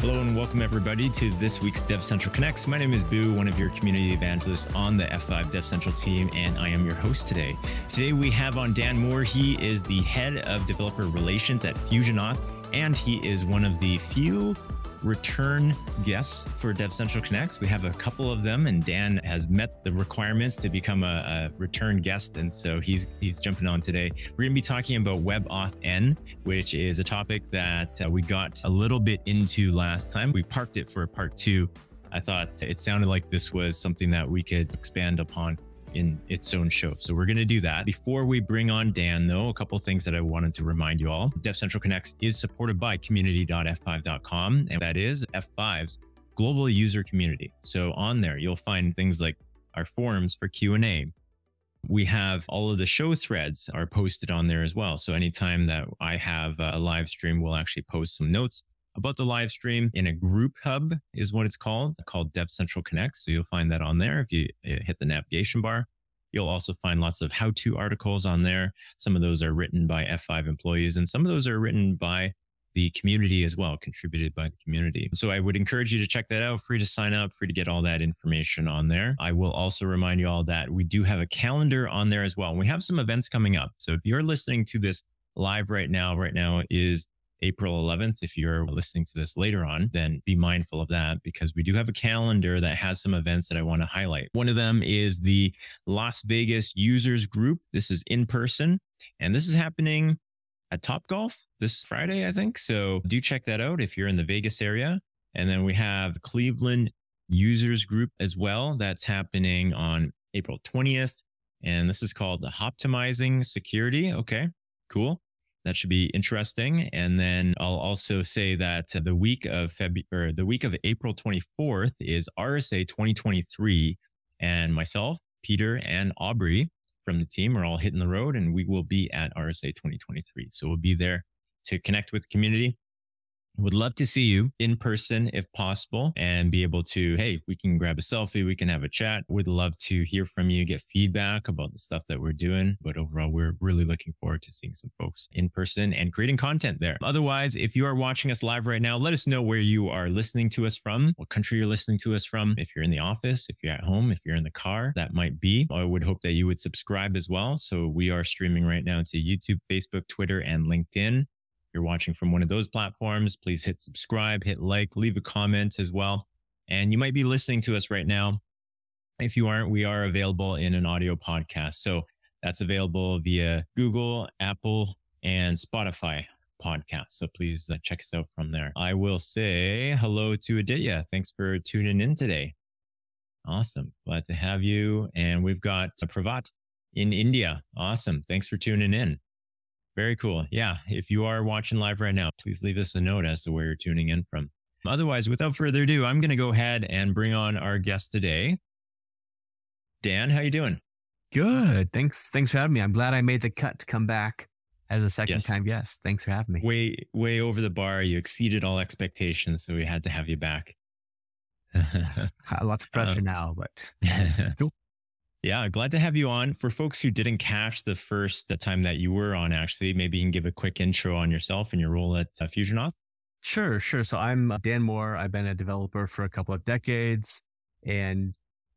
Hello and welcome everybody to this week's Dev Central Connects. My name is Buu, one of your community evangelists on the F5 Dev Central team, and I am your host today. Today we have on Dan Moore. He is the head of developer relations at FusionAuth, and he is one of the few return guests for Dev Central Connects. We have a couple of them, and Dan has met the requirements to become a, a return guest, and so he's he's jumping on today. We're going to be talking about WebAuthn, which is a topic that uh, we got a little bit into last time. We parked it for part two. I thought it sounded like this was something that we could expand upon in its own show. So we're going to do that. Before we bring on Dan, though, a couple things that I wanted to remind you all. Dev Central Connects is supported by community.f5.com, and that is F5's global user community. So on there, you'll find things like our forums for Q&A. We have all of the show threads are posted on there as well. So anytime that I have a live stream, we'll actually post some notes about the live stream in a group hub is what it's called, called Dev Central Connect. So you'll find that on there if you eh, hit the navigation bar. You'll also find lots of how to articles on there. Some of those are written by F5 employees, and some of those are written by the community as well, contributed by the community. So I would encourage you to check that out. Free to sign up, free to get all that information on there. I will also remind you all that we do have a calendar on there as well. We have some events coming up. So if you're listening to this live right now, right now is April 11th. If you're listening to this later on, then be mindful of that because we do have a calendar that has some events that I want to highlight. One of them is the Las Vegas Users Group. This is in person and this is happening at Top Golf this Friday, I think. So do check that out if you're in the Vegas area. And then we have Cleveland Users Group as well. That's happening on April 20th. And this is called the Optimizing Security. Okay, cool. That should be interesting. And then I'll also say that the week of February or the week of April 24th is RSA 2023. And myself, Peter, and Aubrey from the team are all hitting the road and we will be at RSA 2023. So we'll be there to connect with the community, would love to see you in person if possible and be able to, hey, we can grab a selfie, we can have a chat. Would love to hear from you, get feedback about the stuff that we're doing. But overall, we're really looking forward to seeing some folks in person and creating content there. Otherwise, if you are watching us live right now, let us know where you are listening to us from, what country you're listening to us from. If you're in the office, if you're at home, if you're in the car, that might be. I would hope that you would subscribe as well. So we are streaming right now to YouTube, Facebook, Twitter, and LinkedIn you're watching from one of those platforms, please hit subscribe, hit like, leave a comment as well. And you might be listening to us right now. If you aren't, we are available in an audio podcast. So that's available via Google, Apple, and Spotify podcast. So please uh, check us out from there. I will say hello to Aditya. Thanks for tuning in today. Awesome. Glad to have you. And we've got Pravat in India. Awesome. Thanks for tuning in. Very cool. Yeah. If you are watching live right now, please leave us a note as to where you're tuning in from. Otherwise, without further ado, I'm going to go ahead and bring on our guest today. Dan, how you doing? Good. Thanks. Thanks for having me. I'm glad I made the cut to come back as a second yes. time guest. Thanks for having me. Way, way over the bar. You exceeded all expectations, so we had to have you back. Lots of pressure um, now, but Yeah, glad to have you on. For folks who didn't catch the first time that you were on, actually, maybe you can give a quick intro on yourself and your role at uh, FusionAuth. Sure, sure. So I'm uh, Dan Moore. I've been a developer for a couple of decades, and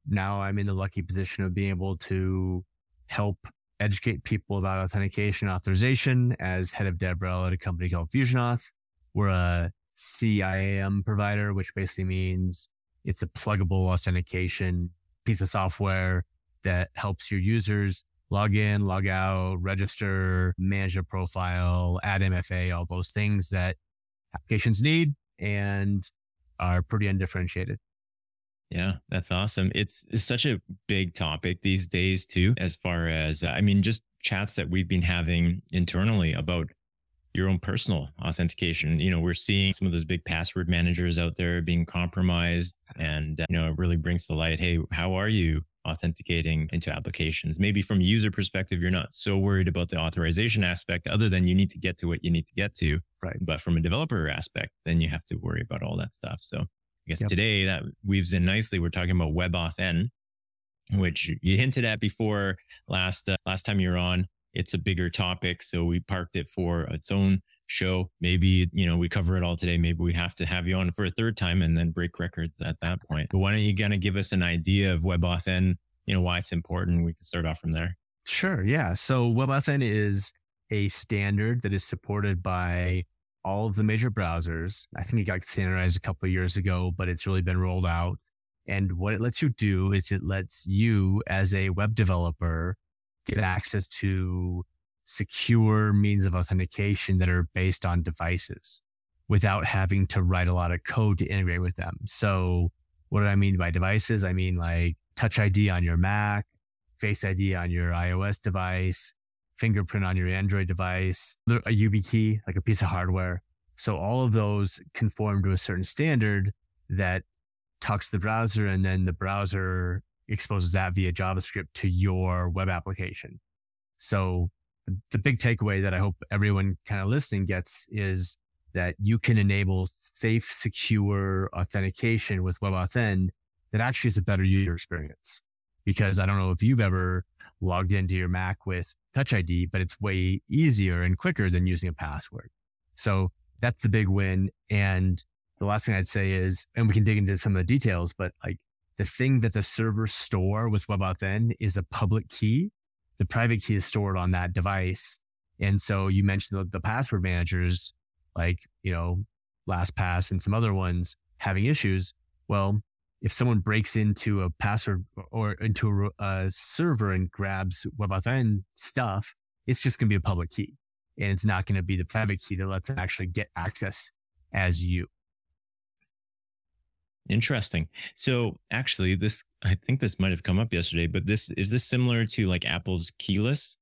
now I'm in the lucky position of being able to help educate people about authentication authorization as head of DevRel at a company called FusionAuth. We're a CIAM provider, which basically means it's a pluggable authentication piece of software that helps your users log in, log out, register, manage a profile, add MFA, all those things that applications need and are pretty undifferentiated. Yeah, that's awesome. It's, it's such a big topic these days too, as far as, I mean, just chats that we've been having internally about your own personal authentication. You know, we're seeing some of those big password managers out there being compromised and, uh, you know, it really brings to light, Hey, how are you authenticating into applications. Maybe from a user perspective, you're not so worried about the authorization aspect other than you need to get to what you need to get to. Right. But from a developer aspect, then you have to worry about all that stuff. So I guess yep. today that weaves in nicely. We're talking about WebAuthn, which you hinted at before last, uh, last time you were on. It's a bigger topic. So we parked it for its own show. Maybe, you know, we cover it all today. Maybe we have to have you on for a third time and then break records at that point. But why don't you kind of give us an idea of WebAuthn, you know, why it's important? We can start off from there. Sure. Yeah. So WebAuthn is a standard that is supported by all of the major browsers. I think it got standardized a couple of years ago, but it's really been rolled out. And what it lets you do is it lets you as a web developer get access to secure means of authentication that are based on devices without having to write a lot of code to integrate with them. So what do I mean by devices? I mean like touch ID on your Mac, face ID on your iOS device, fingerprint on your Android device, a YubiKey, like a piece of hardware. So all of those conform to a certain standard that talks to the browser and then the browser exposes that via JavaScript to your web application. So the big takeaway that I hope everyone kind of listening gets is that you can enable safe, secure authentication with WebAuthn that actually is a better user experience. Because I don't know if you've ever logged into your Mac with Touch ID, but it's way easier and quicker than using a password. So that's the big win. And the last thing I'd say is, and we can dig into some of the details, but like the thing that the servers store with WebAuthn is a public key. The private key is stored on that device. And so you mentioned the, the password managers, like, you know, LastPass and some other ones having issues. Well, if someone breaks into a password or into a, a server and grabs WebAuthn stuff, it's just going to be a public key and it's not going to be the private key that lets them actually get access as you. Interesting. So actually, this I think this might have come up yesterday, but this is this similar to like Apple's keyless?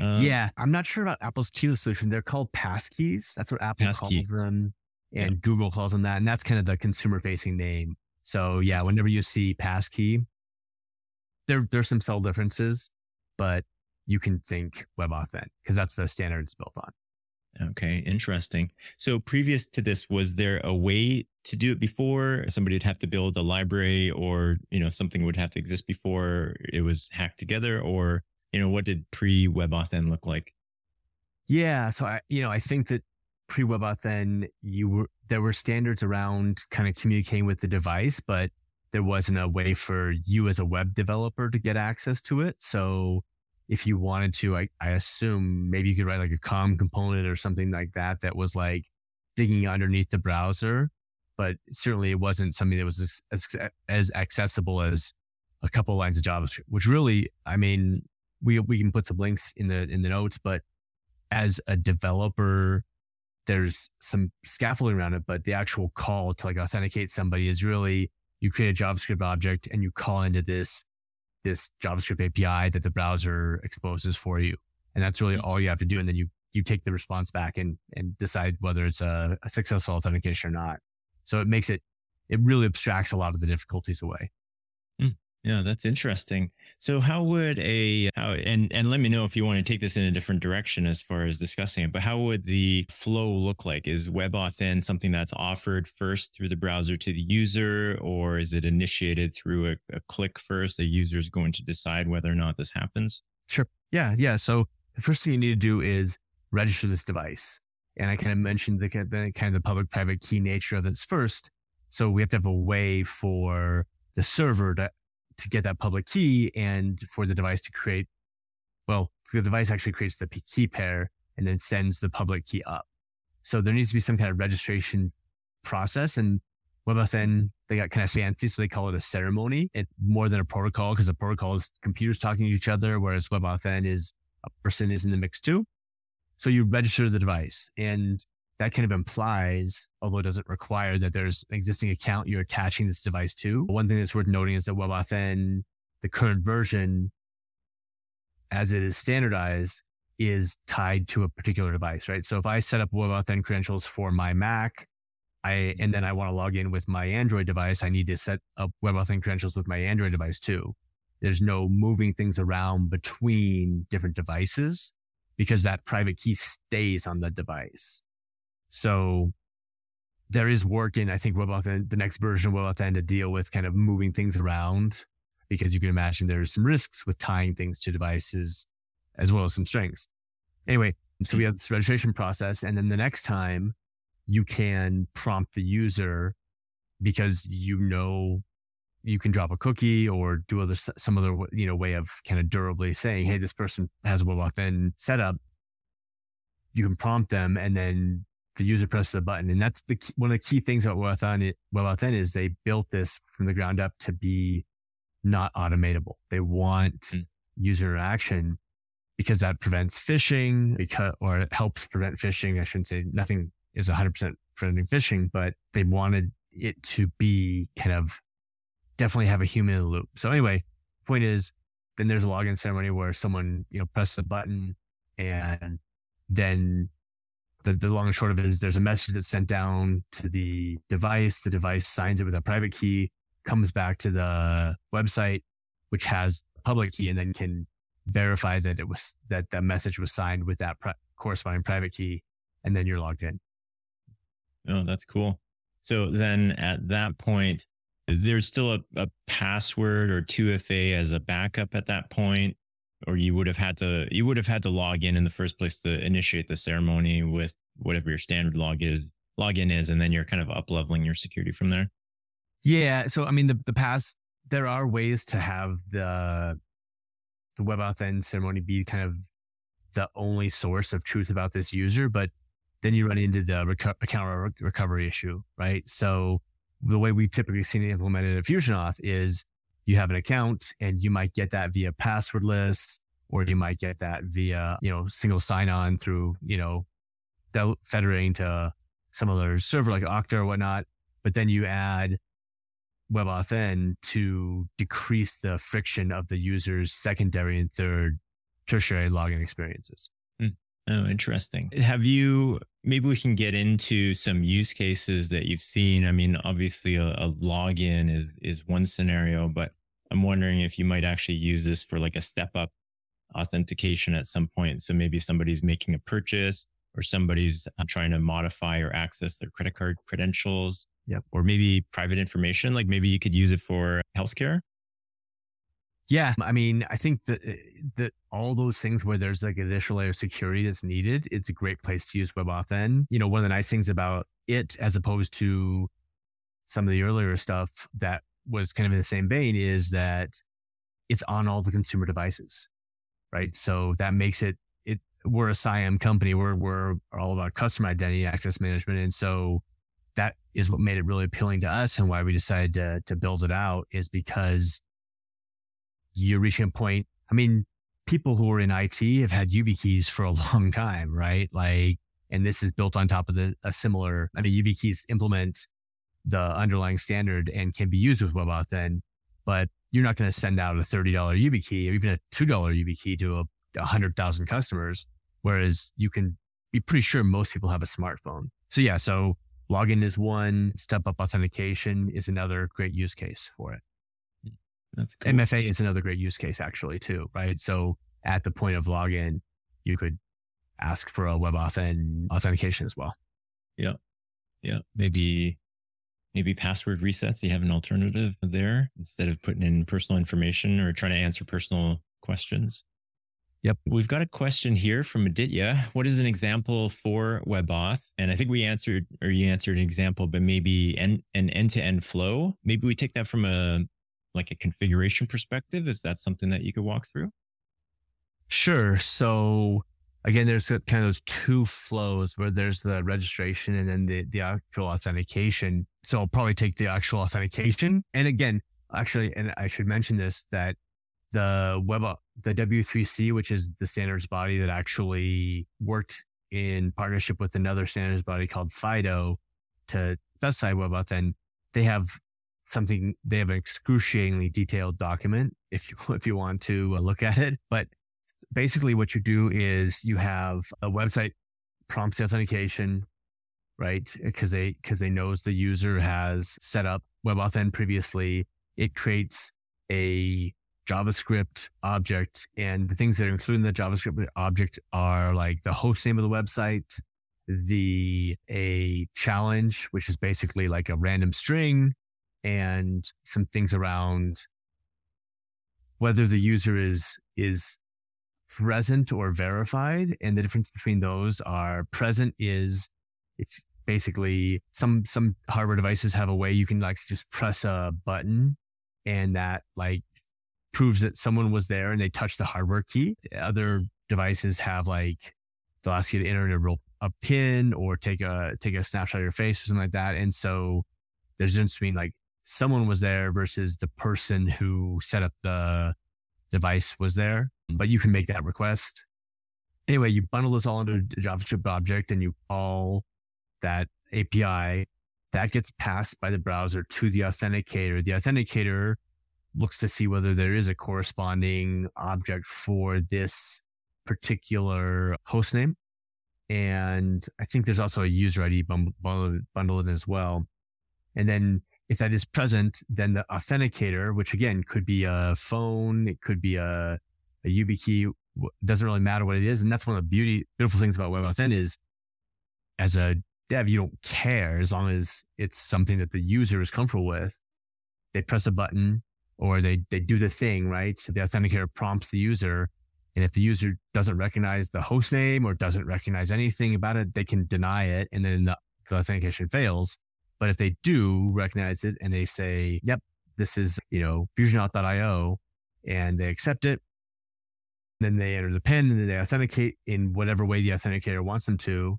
Uh, yeah, I'm not sure about Apple's keyless solution. They're called passkeys. That's what Apple calls them, and yeah. Google calls them that, and that's kind of the consumer-facing name. So yeah, whenever you see passkey, there there's some subtle differences, but you can think WebAuthn because that's the standard it's built on. Okay, interesting. So previous to this, was there a way to do it before? Somebody would have to build a library or, you know, something would have to exist before it was hacked together or, you know, what did pre WebAuthn look like? Yeah. So I, you know, I think that pre WebAuthn, you were, there were standards around kind of communicating with the device, but there wasn't a way for you as a web developer to get access to it. So if you wanted to, I, I assume maybe you could write like a COM component or something like that that was like digging underneath the browser. But certainly it wasn't something that was as, as accessible as a couple lines of JavaScript, which really, I mean, we, we can put some links in the, in the notes, but as a developer, there's some scaffolding around it, but the actual call to like authenticate somebody is really you create a JavaScript object and you call into this this JavaScript API that the browser exposes for you. And that's really mm-hmm. all you have to do. And then you, you take the response back and, and decide whether it's a, a successful authentication or not. So it makes it, it really abstracts a lot of the difficulties away. Yeah, that's interesting. So how would a how and and let me know if you want to take this in a different direction as far as discussing it, but how would the flow look like? Is WebAuthn something that's offered first through the browser to the user or is it initiated through a, a click first? The user is going to decide whether or not this happens? Sure. Yeah, yeah. So the first thing you need to do is register this device. And I kind of mentioned the, the kind of the public private key nature of this first. So we have to have a way for the server to to get that public key and for the device to create, well, the device actually creates the key pair and then sends the public key up. So there needs to be some kind of registration process and WebAuthn, they got kind of fancy, so they call it a ceremony. It more than a protocol because a protocol is computers talking to each other, whereas WebAuthn is a person is in the mix too. So you register the device and that kind of implies, although it doesn't require that there's an existing account you're attaching this device to. One thing that's worth noting is that WebAuthn, the current version, as it is standardized, is tied to a particular device, right? So if I set up WebAuthn credentials for my Mac, I, and then I want to log in with my Android device, I need to set up WebAuthn credentials with my Android device too. There's no moving things around between different devices because that private key stays on the device. So there is work in, I think, WebAuthn, the next version of WebAuthn to deal with kind of moving things around because you can imagine there's some risks with tying things to devices as well as some strengths. Anyway, So we have this registration process. And then the next time you can prompt the user because you know you can drop a cookie or do other some other you know way of kind of durably saying, hey, this person has a set up." You can prompt them, and then the user presses a button, and that's the one of the key things about WebAuthn. WebAuthn is they built this from the ground up to be not automatable. They want mm. user interaction because that prevents phishing, because or it helps prevent phishing. I shouldn't say nothing is 100% preventing phishing, but they wanted it to be kind of definitely have a human in the loop. So anyway, point is, then there's a login ceremony where someone, you know, presses a button and then the, the long and short of it is there's a message that's sent down to the device. The device signs it with a private key, comes back to the website, which has a public key and then can verify that it was, that that message was signed with that pri- corresponding private key. And then you're logged in. Oh, that's cool. So then at that point, there's still a, a password or 2FA as a backup at that point, or you would have had to you would have had to log in in the first place to initiate the ceremony with whatever your standard log is login is, and then you're kind of up leveling your security from there. Yeah. So I mean the the pass there are ways to have the the web WebAuthn ceremony be kind of the only source of truth about this user, but then you run into the reco- account recovery issue, right? So the way we've typically seen it implemented at FusionAuth is you have an account and you might get that via passwordless, or you might get that via, you know, single sign on through, you know, federating to some other server like Okta or whatnot. But then you add WebAuthn to decrease the friction of the user's secondary and third tertiary login experiences. Hmm. Oh, interesting. Have you, maybe we can get into some use cases that you've seen. I mean, obviously a, a, login is, is one scenario, but I'm wondering if you might actually use this for like a step up authentication at some point. So maybe somebody's making a purchase or somebody's uh, trying to modify or access their credit card credentials. Yep. Or maybe private information. Like maybe you could use it for healthcare. Yeah, I mean, I think that eh, that all those things where there's like an additional layer of security that's needed, it's a great place to use WebAuthn. You know, one of the nice things about it, as opposed to some of the earlier stuff that was kind of in the same vein, is that it's on all the consumer devices, right? So that makes it it. We're a CIAM company. We're we're all about customer identity access management, and so that is what made it really appealing to us, and why we decided to to build it out is because you're reaching a point. I mean, people who are in IT have had YubiKeys for a long time, right? Like, and this is built on top of the, a similar, I mean, YubiKeys implement the underlying standard and can be used with WebAuthn, but you're not going to send out a $30 YubiKey or even a $2 YubiKey to a, a hundred thousand customers. Whereas you can be pretty sure most people have a smartphone. So yeah, so login is one, step up authentication is another great use case for it. That's cool. MFA is another great use case actually too, right? So at the point of login, you could ask for a WebAuthn authentication as well. Yeah. Yeah. Maybe maybe password resets. You have an alternative there instead of putting in personal information or trying to answer personal questions. Yep. We've got a question here from Aditya. What is an example for WebAuth? And I think we answered, or you answered an example, but maybe an, an end-to-end flow. Maybe we take that from a like a configuration perspective? Is that something that you could walk through? Sure. So again, there's kind of those two flows where there's the registration and then the, the actual authentication. So I'll probably take the actual authentication. And again, actually, and I should mention this, that the web, the W3C, which is the standards body that actually worked in partnership with another standards body called FIDO to specify WebAuthn, they have something they have an excruciatingly detailed document if you if you want to uh, look at it but basically what you do is you have a website prompts the authentication right? Because they because they knows the user has set up web WebAuthn previously. It creates a javascript object and the things that are included in the javascript object are like the host name of the website the a challenge which is basically like a random string and some things around whether the user is is present or verified. And the difference between those are present is it's basically some some hardware devices have a way you can like just press a button and that like proves that someone was there and they touched the hardware key. Other devices have like they'll ask you to enter a real a pin or take a take a snapshot of your face or something like that. And so there's a difference between like someone was there versus the person who set up the device was there. But you can make that request. Anyway, you bundle this all into a JavaScript object and you call that API. That gets passed by the browser to the authenticator. The authenticator looks to see whether there is a corresponding object for this particular host name. And I think there's also a user ID bundled in as well. And then if that is present, then the authenticator, which again could be a phone, it could be a, a YubiKey, doesn't really matter what it is. And that's one of the beauty, beautiful things about WebAuthn is as a dev, you don't care as long as it's something that the user is comfortable with. They press a button or they, they do the thing, right? So the authenticator prompts the user. And if the user doesn't recognize the host name or doesn't recognize anything about it, they can deny it. And then the, the authentication fails. But if they do recognize it and they say, yep, this is, you know, fusionauth.io and they accept it, then they enter the PIN and they authenticate in whatever way the authenticator wants them to,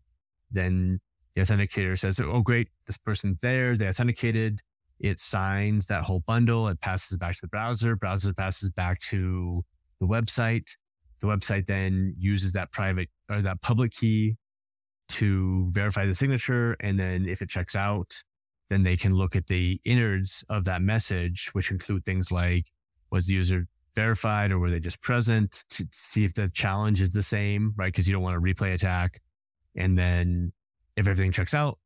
then the authenticator says, oh, great, this person's there. They authenticated. It signs that whole bundle. It passes back to the browser. Browser passes back to the website. The website then uses that private or that public key to verify the signature. And then if it checks out, then they can look at the innards of that message, which include things like was the user verified or were they just present to see if the challenge is the same, right? Because you don't want a replay attack. And then if everything checks out,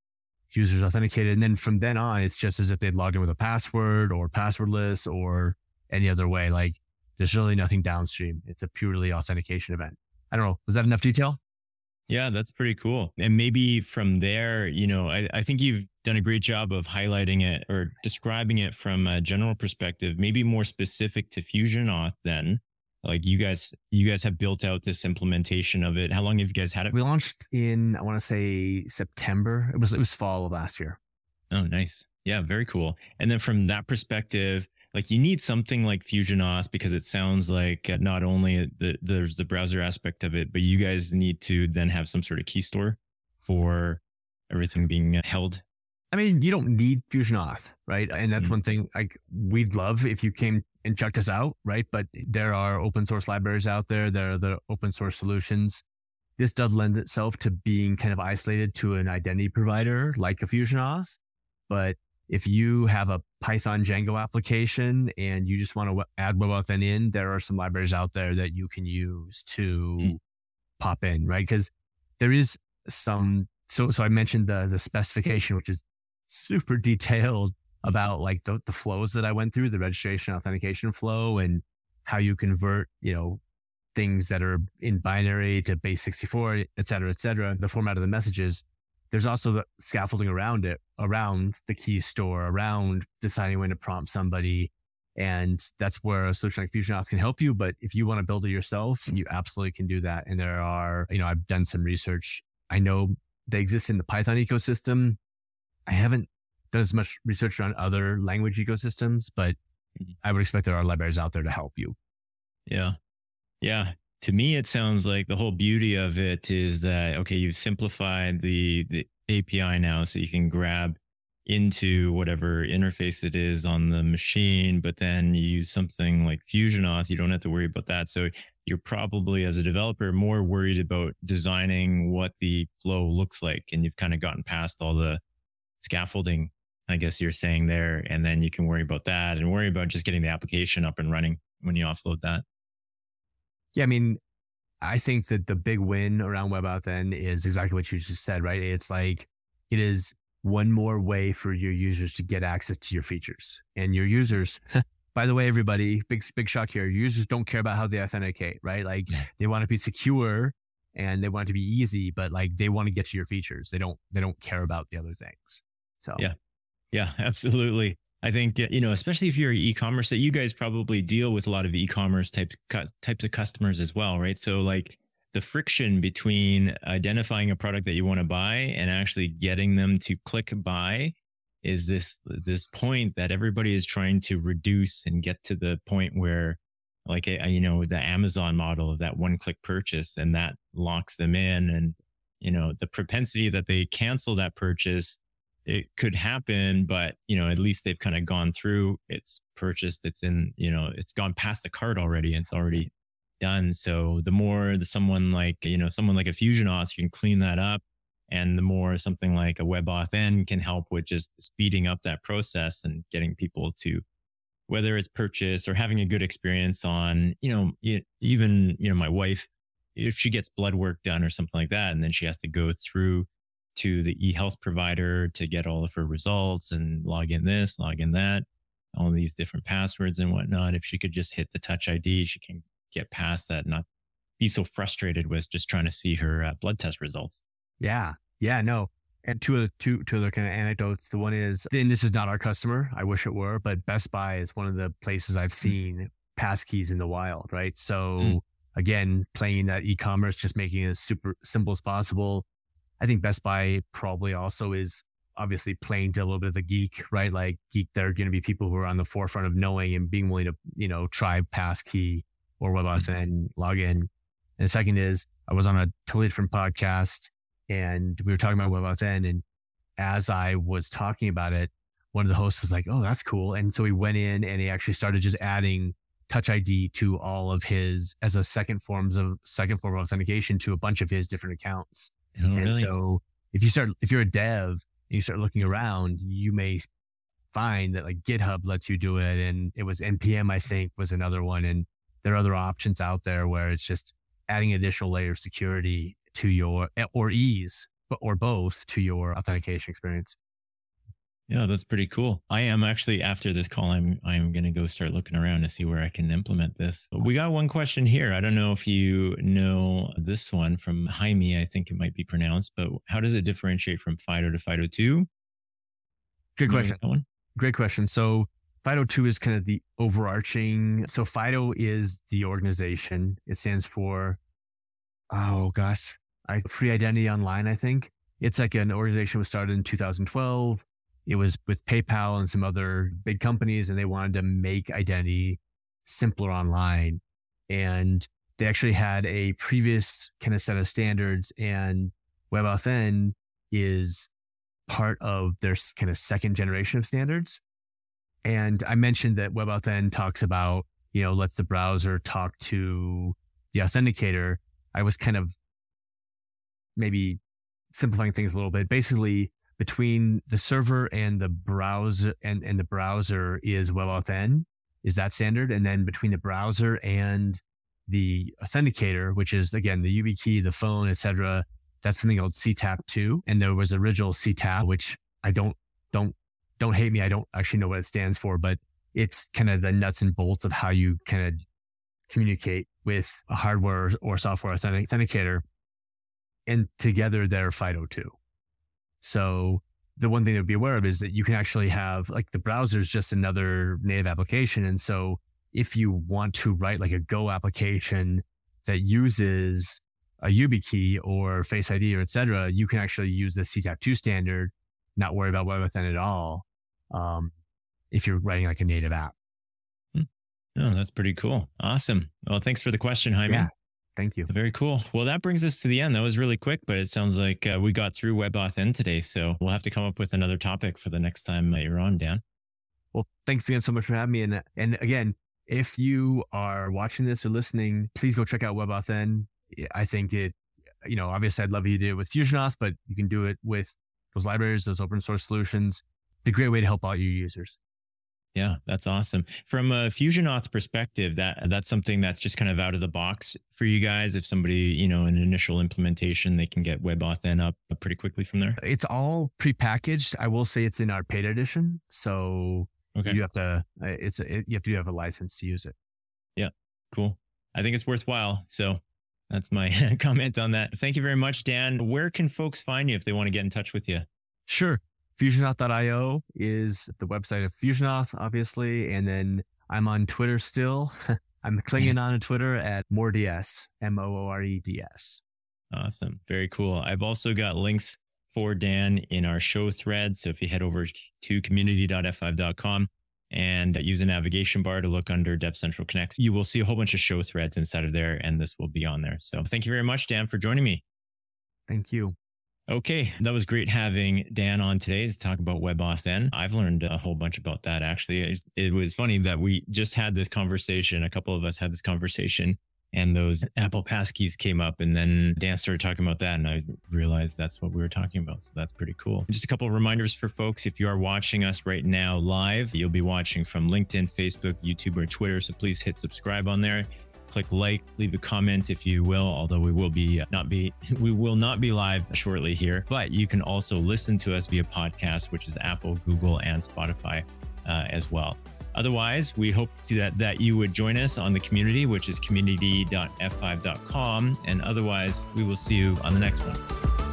users authenticated. And then from then on, it's just as if they'd logged in with a password or passwordless or any other way. Like there's really nothing downstream. It's a purely authentication event. I don't know. Was that enough detail? Yeah, that's pretty cool. And maybe from there, you know, I, I think you've done a great job of highlighting it or describing it from a general perspective, maybe more specific to Fusion Auth then. Like you guys, you guys have built out this implementation of it. How long have you guys had it? We launched in, I want to say September. It was, it was fall of last year. Oh, nice. Yeah, very cool. And then from that perspective, like you need something like Fusion Auth because it sounds like uh, not only the, there's the browser aspect of it, but you guys need to then have some sort of key store for everything being uh, held. I mean, you don't need Fusion Auth, right? And that's mm-hmm. one thing like we'd love if you came and checked us out, right? But there are open source libraries out there. There are the open source solutions. This does lend itself to being kind of isolated to an identity provider like a Fusion Auth. But if you have a Python Django application and you just want to add WebAuthn in, there are some libraries out there that you can use to mm. pop in, right? Because there is some. So, so I mentioned the the specification, which is super detailed about like the, the flows that I went through, the registration authentication flow, and how you convert, you know, things that are in binary to base 64, et cetera, et cetera, the format of the messages there's also the scaffolding around it, around the key store, around deciding when to prompt somebody. And that's where a solution like FusionAuth can help you. But if you want to build it yourself, you absolutely can do that. And there are, you know, I've done some research. I know they exist in the Python ecosystem. I haven't done as much research on other language ecosystems, but mm-hmm. I would expect there are libraries out there to help you. Yeah. Yeah to me, it sounds like the whole beauty of it is that, okay, you've simplified the, the API now so you can grab into whatever interface it is on the machine, but then you use something like Fusion Auth, you don't have to worry about that. So you're probably as a developer more worried about designing what the flow looks like. And you've kind of gotten past all the scaffolding, I guess you're saying there. And then you can worry about that and worry about just getting the application up and running when you offload that. Yeah, I mean, I think that the big win around WebAuthn is exactly what you just said, right? It's like it is one more way for your users to get access to your features. And your users, by the way, everybody, big big shock here. Users don't care about how they authenticate, right? Like they want to be secure and they want it to be easy, but like they want to get to your features. They don't they don't care about the other things. So yeah, yeah, absolutely. I think you know, especially if you're e-commerce, that you guys probably deal with a lot of e-commerce types types of customers as well, right? So like the friction between identifying a product that you want to buy and actually getting them to click buy is this this point that everybody is trying to reduce and get to the point where like a, you know the amazon model of that one click purchase and that locks them in and you know the propensity that they cancel that purchase it could happen but you know at least they've kind of gone through it's purchased it's in you know it's gone past the cart already it's already done. So the more the someone like you know someone like a fusion auth can clean that up and the more something like a WebAuthn can help with just speeding up that process and getting people to whether it's purchase or having a good experience on, you know, even, you know, my wife, if she gets blood work done or something like that, and then she has to go through to the e-health provider to get all of her results and log in this, log in that, all these different passwords and whatnot. If she could just hit the touch ID, she can get past that, not be so frustrated with just trying to see her uh, blood test results. Yeah. Yeah. No. And two other two two other kind of anecdotes. The one is, and this is not our customer. I wish it were, but Best Buy is one of the places I've hmm. seen passkeys in the wild. Right. So mm. again, playing that e-commerce, just making it as super simple as possible. I think Best Buy probably also is obviously playing to a little bit of the geek, right? Like geek, there are going to be people who are on the forefront of knowing and being willing to, you know, try passkey or WebAuthn mm. login. And the second is I was on a totally different podcast and we were talking about WebAuthn. And as I was talking about it, one of the hosts was like, "Oh, that's cool." And so he went in and he actually started just adding Touch ID to all of his as a second forms of second form of authentication to a bunch of his different accounts. Oh, and really? so if you start if you're a dev and you start looking around, you may find that like GitHub lets you do it, and it was npm I think was another one, and there are other options out there where it's just adding additional layer of security to your eh, or ease or both to your authentication experience. Yeah, that's pretty cool. I am actually after this call, I'm I'm gonna go start looking around to see where I can implement this. We got one question here. I don't know if you know this one from Jaime. I think it might be pronounced, but how does it differentiate from FIDO to FIDO2? Good question. One? Great question. So FIDO2 is kind of the overarching. So FIDO is the organization. It stands for, oh gosh, I, Free Identity Online, I think. It's like an organization was started in 2012. It was with PayPal and some other big companies, and they wanted to make identity simpler online. And they actually had a previous kind of set of standards, and WebAuthn is part of their kind of second generation of standards. And I mentioned that WebAuthn talks about, you know, let the browser talk to the authenticator. I was kind of maybe simplifying things a little bit. Basically, between the server and the browser and, and the browser is WebAuthn is that standard. And then between the browser and the authenticator, which is again the UB YubiKey, the phone, etc., that's something called CTAP2. And there was original CTAP, which I don't don't don't hate me. I don't actually know what it stands for, but it's kind of the nuts and bolts of how you kind of communicate with a hardware or software authenticator and together they're FIDO2. So the one thing to be aware of is that you can actually have like the browser is just another native application. And so if you want to write like a Go application that uses a YubiKey or Face ID or et cetera, you can actually use the CTAP2 standard, not worry about WebAuthn at all. Um, if you're writing like a native app. Hmm. Oh, that's pretty cool. Awesome. Well, thanks for the question, Jaime. Yeah. Thank you. Very cool. Well, that brings us to the end. That was really quick, but it sounds like uh, we got through WebAuthn today. So we'll have to come up with another topic for the next time that you're on, Dan. Well, thanks again so much for having me. And, and again, if you are watching this or listening, please go check out WebAuthn. I think it, you know, obviously I'd love you to do it with FusionAuth, but you can do it with those libraries, those open source solutions. It's a great way to help out your users. Yeah, that's awesome. From a Fusion Auth perspective, that that's something that's just kind of out of the box for you guys. If somebody, you know, an initial implementation, they can get WebAuthn up pretty quickly from there. It's all prepackaged. I will say it's in our paid edition, so okay. you have to. Uh, it's a, you have to have a license to use it. Yeah, cool. I think it's worthwhile. So that's my comment on that. Thank you very much, Dan. Where can folks find you if they want to get in touch with you? Sure. FusionAuth.io is the website of FusionAuth, obviously. And then I'm on Twitter still. I'm clinging on to Twitter at MooreDS, M O O R E D S. Awesome. Very cool. I've also got links for Dan in our show thread. So if you head over to community.f5.com and use the navigation bar to look under Dev Central Connects, you will see a whole bunch of show threads inside of there, and this will be on there. So thank you very much, Dan, for joining me. Thank you. Okay, that was great having Dan on today to talk about WebAuthn. I've learned a whole bunch about that actually. It was funny that we just had this conversation. A couple of us had this conversation and those Apple passkeys came up and then Dan started talking about that and I realized that's what we were talking about. So that's pretty cool. Just a couple of reminders for folks. If you are watching us right now live, you'll be watching from LinkedIn, Facebook, YouTube, or Twitter. So please hit subscribe on there click like, leave a comment if you will, although we will be uh, not be we will not be live shortly here, but you can also listen to us via podcast, which is Apple, Google, and Spotify uh, as well. Otherwise, we hope to that, that you would join us on the community, which is community.f5.com. And otherwise, we will see you on the next one.